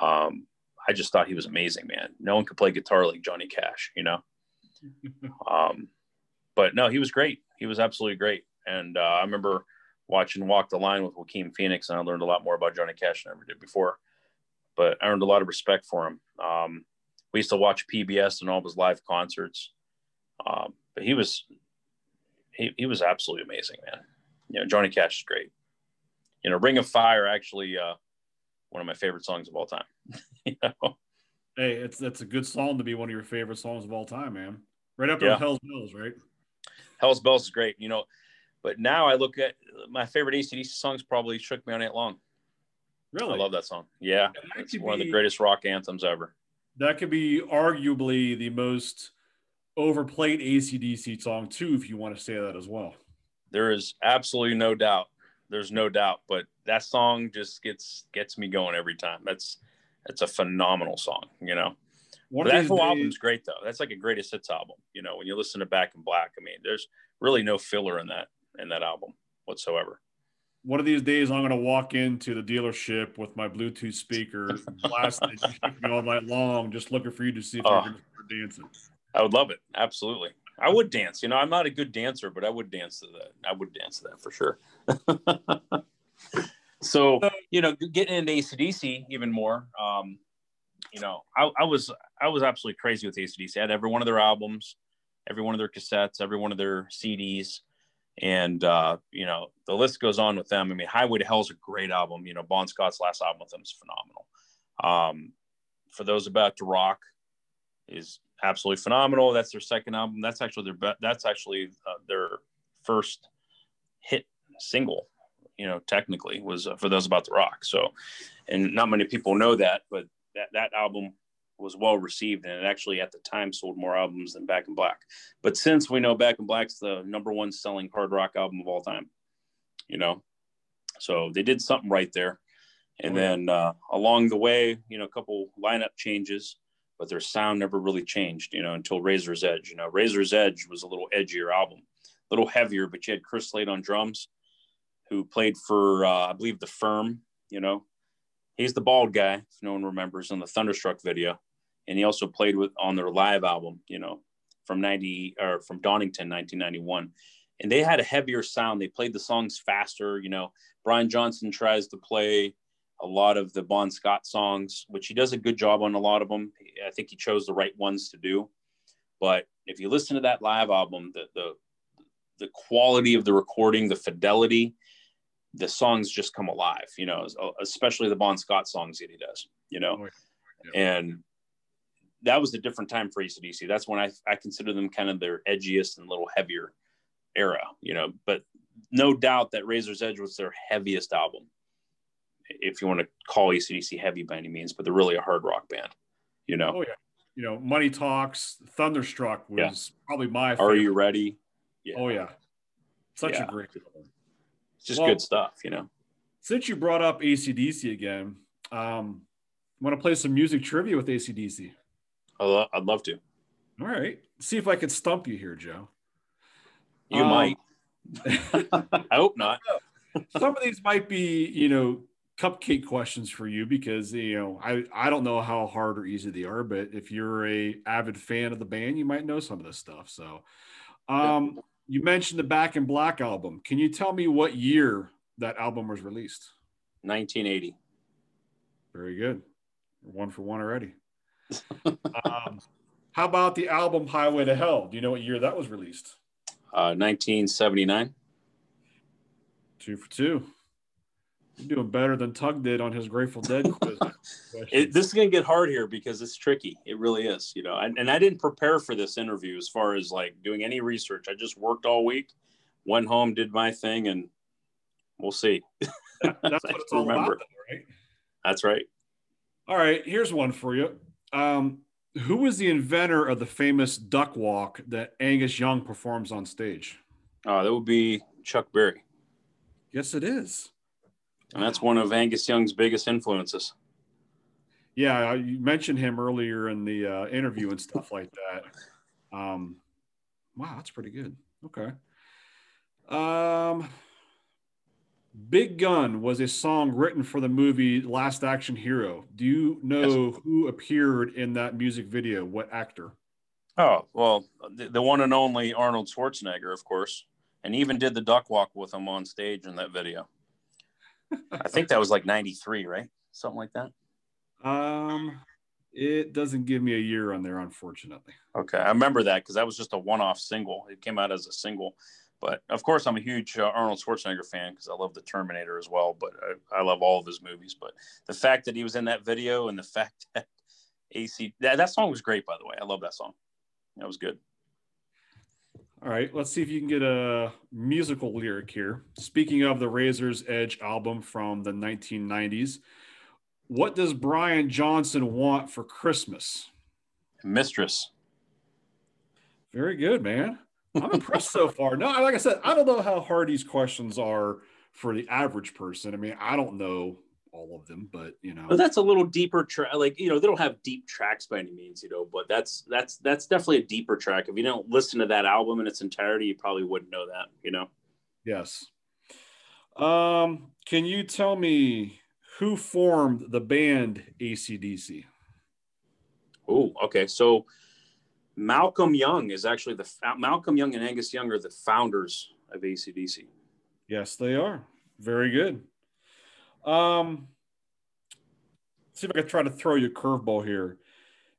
Um, I just thought he was amazing, man. No one could play guitar like Johnny Cash, you know. um, but no, he was great. He was absolutely great. And uh, I remember watching Walk the Line with Joaquin Phoenix, and I learned a lot more about Johnny Cash than I ever did before. But I earned a lot of respect for him. Um, we used to watch PBS and all of his live concerts. Um, but he was he, he was absolutely amazing, man. You know, Johnny Cash is great. You know, Ring of Fire actually uh, one of my favorite songs of all time. you know? Hey, it's that's a good song to be one of your favorite songs of all time, man. Right up there yeah. Hell's Bells, right? Hell's Bells is great, you know. But now I look at my favorite ACDC songs probably Shook Me All Night Long. Really? I love that song. Yeah. It's one be, of the greatest rock anthems ever. That could be arguably the most overplayed ACDC song, too, if you want to say that as well. There is absolutely no doubt. There's no doubt. But that song just gets gets me going every time. That's that's a phenomenal song, you know. One that whole days, album's great though. That's like a greatest hits album. You know, when you listen to Back in Black, I mean, there's really no filler in that in that album whatsoever. One of these days, I'm going to walk into the dealership with my Bluetooth speaker, blasting me all night long, just looking for you to see if you're going to start dancing. I would love it. Absolutely. I would dance. You know, I'm not a good dancer, but I would dance to that. I would dance to that for sure. so, you know, getting into ACDC even more, um, you know, I, I, was I was absolutely crazy with ACDC. I had every one of their albums, every one of their cassettes, every one of their CDs. And uh, you know, the list goes on with them. I mean, Highway to Hell is a great album. You know, Bon Scott's last album with them is phenomenal. Um, for those about to rock is absolutely phenomenal. That's their second album. That's actually their be- that's actually uh, their first hit single. You know, technically was uh, for those about to rock. So, and not many people know that, but that that album was well received, and it actually at the time sold more albums than Back in Black. But since we know Back in Black's the number one selling hard rock album of all time, you know, so they did something right there. And oh, then uh, along the way, you know, a couple lineup changes but their sound never really changed, you know, until Razor's Edge. You know, Razor's Edge was a little edgier album, a little heavier, but you had Chris Slade on drums, who played for, uh, I believe, The Firm, you know. He's the bald guy, if no one remembers, on the Thunderstruck video. And he also played with on their live album, you know, from 90 or from Donington, 1991. And they had a heavier sound. They played the songs faster, you know. Brian Johnson tries to play a lot of the Bon Scott songs, which he does a good job on a lot of them. I think he chose the right ones to do. But if you listen to that live album, the the the quality of the recording, the fidelity, the songs just come alive. You know, uh, especially the Bon Scott songs that he does. You know, oh, yeah. and that was a different time for ACDC. That's when I I consider them kind of their edgiest and a little heavier era. You know, but no doubt that Razor's Edge was their heaviest album if you want to call ACDC heavy by any means, but they're really a hard rock band, you know? Oh, yeah. You know, Money Talks, Thunderstruck was yeah. probably my favorite. Are You Ready? Yeah. Oh, yeah. Such yeah. a great album. It's just well, good stuff, you know? Since you brought up ACDC again, um, want to play some music trivia with ACDC. I'd love to. All right. See if I can stump you here, Joe. You um, might. I hope not. Some of these might be, you know, cupcake questions for you because you know I I don't know how hard or easy they are, but if you're a avid fan of the band, you might know some of this stuff. So, um, you mentioned the Back in Black album. Can you tell me what year that album was released? 1980. Very good. One for one already. um, how about the album Highway to Hell? Do you know what year that was released? Uh, 1979. Two for two. You're doing better than Tug did on his Grateful Dead quiz. it, this is going to get hard here because it's tricky. It really is, you know. And, and I didn't prepare for this interview as far as like doing any research. I just worked all week, went home, did my thing, and we'll see. That's what it's all about, though, right? That's right. All right, here's one for you. Um, who was the inventor of the famous duck walk that Angus Young performs on stage? Uh, that would be Chuck Berry. Yes, it is. And that's one of Angus Young's biggest influences. Yeah, you mentioned him earlier in the uh, interview and stuff like that. Um, wow, that's pretty good. Okay. Um, Big Gun was a song written for the movie Last Action Hero. Do you know yes. who appeared in that music video? What actor? Oh, well, the, the, one and only Arnold Schwarzenegger, of course, and even did the duck walk with him on stage in that video. I think that was like 93, right? Something like that. Um, it doesn't give me a year on there, unfortunately. Okay. I remember that because that was just a one off single. It came out as a single. But of course, I'm a huge uh, Arnold Schwarzenegger fan because I love the Terminator as well. But I, I, love all of his movies. But the fact that he was in that video and the fact that AC that, that song was great, by the way. I love that song. That was good. All right, let's see if you can get a musical lyric here. Speaking of the Razor's Edge album from the 1990s, what does Brian Johnson want for Christmas? Mistress. Very good, man. I'm impressed so far. No, like I said, I don't know how hard these questions are for the average person. I mean, I don't know all of them, but you know, but that's a little deeper track. Like you know, they don't have deep tracks by any means, you know, but that's that's that's definitely a deeper track. If you don't listen to that album in its entirety, you probably wouldn't know that, you know. Yes. Um, can you tell me who formed the band ACDC? Oh, okay. So Malcolm Young is actually the Malcolm Young and Angus Young are the founders of ACDC. Yes, they are. Very good. Um, see if I can try to throw you a curveball here.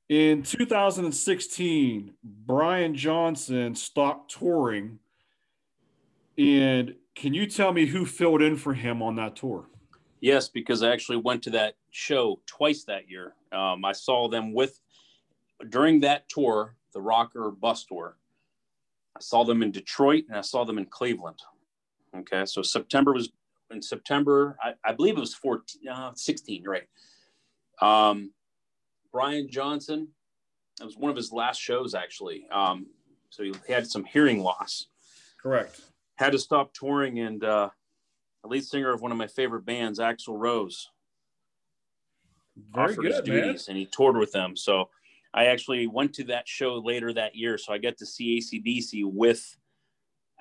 In 2016, Brian Johnson stopped touring. And can you tell me who filled in for him on that tour? Yes, because I actually went to that show twice that year. Um, I saw them with during that tour the Rock or Bust Tour. I saw them in Detroit and I saw them in Cleveland. Okay, so September was in September, I, I believe it was 14, uh, 16, right? Um, Brian Johnson, it was one of his last shows actually. Um, so he had some hearing loss. Correct. Had to stop touring, and uh, the lead singer of one of my favorite bands, Axl Rose, Very offered good, his duties, man. and he toured with them. So I actually went to that show later that year, so I got to see ACDC with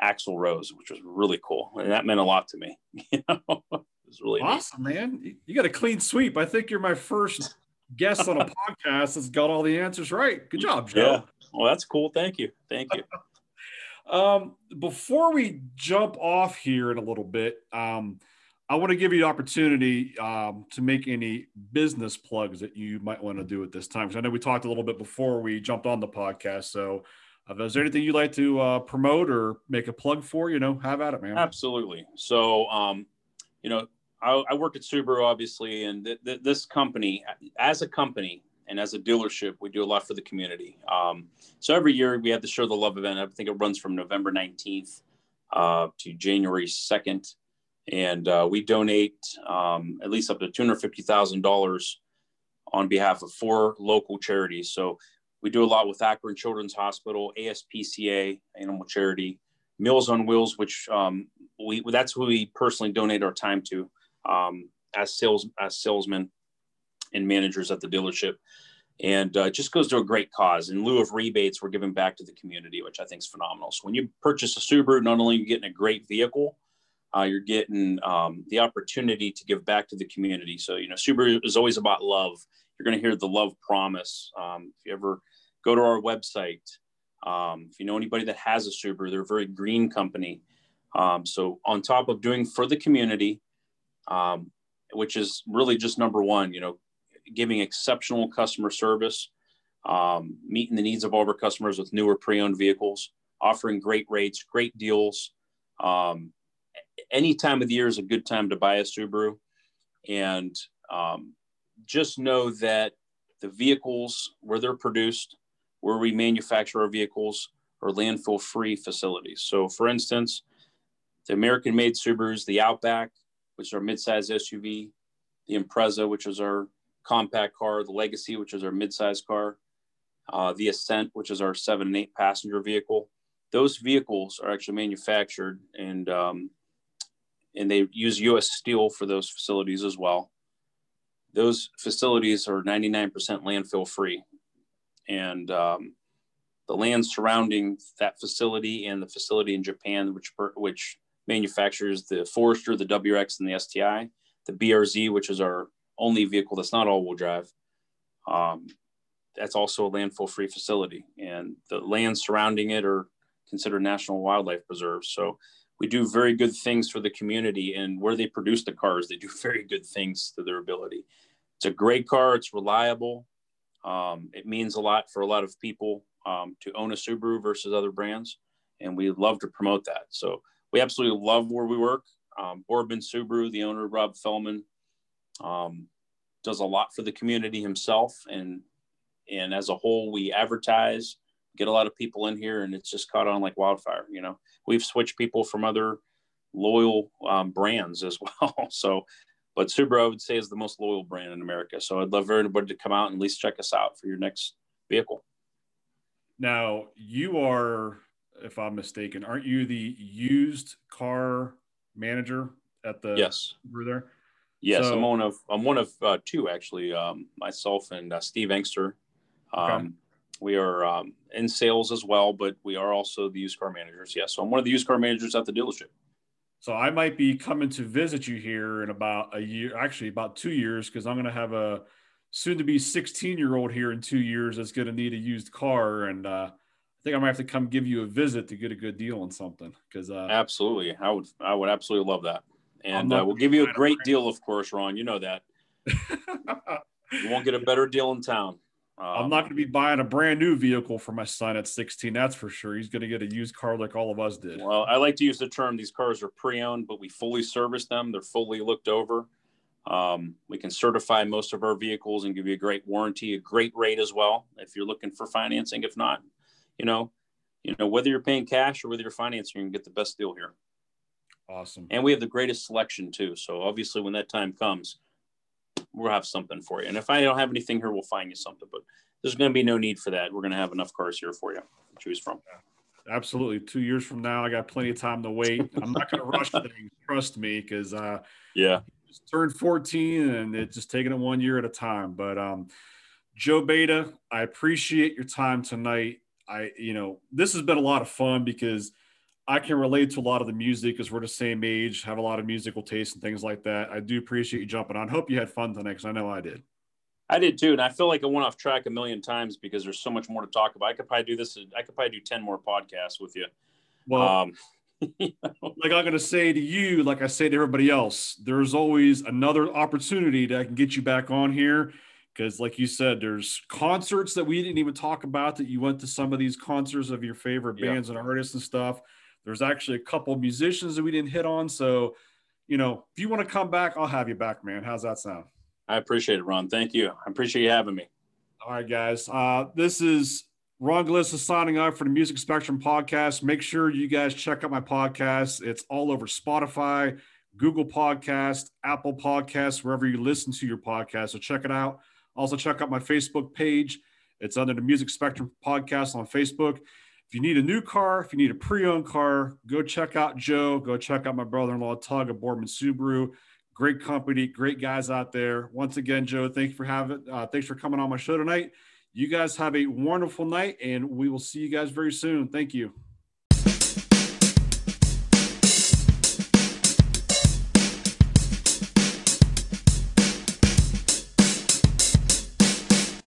Axl Rose, which was really cool, and that meant a lot to me. You know, it was really awesome, neat. man. You got a clean sweep. I think you're my first guest on a podcast that's got all the answers right. Good job, Joe. Yeah. Well, that's cool. Thank you. Thank you. um, before we jump off here in a little bit, um, I want to give you the opportunity um, to make any business plugs that you might want to do at this time. Because I know we talked a little bit before we jumped on the podcast. So, is there anything you'd like to uh, promote or make a plug for? You know, have at it, man. Absolutely. So, um, you know, I, I, work at Subaru, obviously, and th- th- this company, as a company and as a dealership, we do a lot for the community. Um, so every year we have the Show the Love event. I think it runs from November 19th uh, to January 2nd and uh, we donate um, at least up to $250,000 on behalf of four local charities. So we do a lot with Akron Children's Hospital, ASPCA, Animal Charity, Meals on Wheels, which um, we that's who we personally donate our time to um, as sales as salesmen and managers at the dealership. And uh, it just goes to a great cause. In lieu of rebates, we're giving back to the community, which I think is phenomenal. So when you purchase a Subaru, not only are you getting a great vehicle, uh, you're getting um, the opportunity to give back to the community. So, you know, Subaru is always about love. You're going to hear the love promise. Um, if you ever go to our website, um, if you know anybody that has a Subaru, they're a very green company. Um, so, on top of doing for the community, um, which is really just number one, you know, giving exceptional customer service, um, meeting the needs of all of our customers with newer pre owned vehicles, offering great rates, great deals. Um, any time of the year is a good time to buy a Subaru. And um, just know that the vehicles where they're produced, where we manufacture our vehicles, are landfill free facilities. So, for instance, the American made Subarus, the Outback, which is our midsize SUV, the Impreza, which is our compact car, the Legacy, which is our midsize car, uh, the Ascent, which is our seven and eight passenger vehicle. Those vehicles are actually manufactured and um, and they use U.S. steel for those facilities as well. Those facilities are 99% landfill free, and um, the land surrounding that facility and the facility in Japan, which which manufactures the Forester, the WRX, and the STI, the BRZ, which is our only vehicle that's not all-wheel drive. Um, that's also a landfill-free facility, and the land surrounding it are considered national wildlife preserves. So we do very good things for the community, and where they produce the cars, they do very good things to their ability. It's a great car. It's reliable. Um, it means a lot for a lot of people um, to own a Subaru versus other brands, and we love to promote that. So we absolutely love where we work. Um, Boardman Subaru, the owner Rob Fellman, um, does a lot for the community himself, and and as a whole, we advertise, get a lot of people in here, and it's just caught on like wildfire. You know, we've switched people from other loyal um, brands as well. so, but Subaru, I would say, is the most loyal brand in America. So I'd love for everybody to come out and at least check us out for your next vehicle. Now, you are, if I'm mistaken, aren't you the used car manager at the yes over there? Yes, so, I'm one of I'm one of uh, two actually. Um, myself and uh, Steve Engster. Um, okay. We are um, in sales as well, but we are also the used car managers. Yes, so I'm one of the used car managers at the dealership. So I might be coming to visit you here in about a year, actually about two years, because I'm going to have a soon to be 16 year old here in two years that's going to need a used car. And uh, I think I might have to come give you a visit to get a good deal on something. Because uh, absolutely, I would, I would absolutely love that. And uh, we'll give you a great deal, of course, Ron. You know that. you won't get a better deal in town. Um, I'm not going to be buying a brand new vehicle for my son at 16. That's for sure. He's going to get a used car like all of us did. Well, I like to use the term these cars are pre owned, but we fully service them. They're fully looked over. Um, we can certify most of our vehicles and give you a great warranty, a great rate as well. If you're looking for financing, if not, you know, you know whether you're paying cash or whether you're financing, you can get the best deal here. Awesome. And we have the greatest selection too. So obviously, when that time comes, we'll have something for you. And if I don't have anything here, we'll find you something. But there's going to be no need for that. We're going to have enough cars here for you to choose from. Absolutely. Two years from now, I got plenty of time to wait. I'm not going to rush things. Trust me, because uh, yeah, turned 14 and it's just taking it one year at a time. But um, Joe Bada, I appreciate your time tonight. I, you know, this has been a lot of fun because I can relate to a lot of the music because we're the same age, have a lot of musical taste and things like that. I do appreciate you jumping on. Hope you had fun tonight because I know I did. I did too, and I feel like I went off track a million times because there's so much more to talk about. I could probably do this. I could probably do ten more podcasts with you. Well, um, like I'm going to say to you, like I say to everybody else, there's always another opportunity that I can get you back on here. Because, like you said, there's concerts that we didn't even talk about that you went to some of these concerts of your favorite bands yeah. and artists and stuff. There's actually a couple musicians that we didn't hit on. So, you know, if you want to come back, I'll have you back, man. How's that sound? I appreciate it, Ron. Thank you. I appreciate you having me. All right, guys. Uh, this is Ron Galissa signing up for the Music Spectrum podcast. Make sure you guys check out my podcast. It's all over Spotify, Google Podcast, Apple Podcasts, wherever you listen to your podcast. So check it out. Also, check out my Facebook page. It's under the Music Spectrum podcast on Facebook. If you need a new car, if you need a pre owned car, go check out Joe. Go check out my brother in law, Tug at Boardman Subaru. Great company, great guys out there. Once again, Joe, thank you for having, uh, thanks for coming on my show tonight. You guys have a wonderful night, and we will see you guys very soon. Thank you.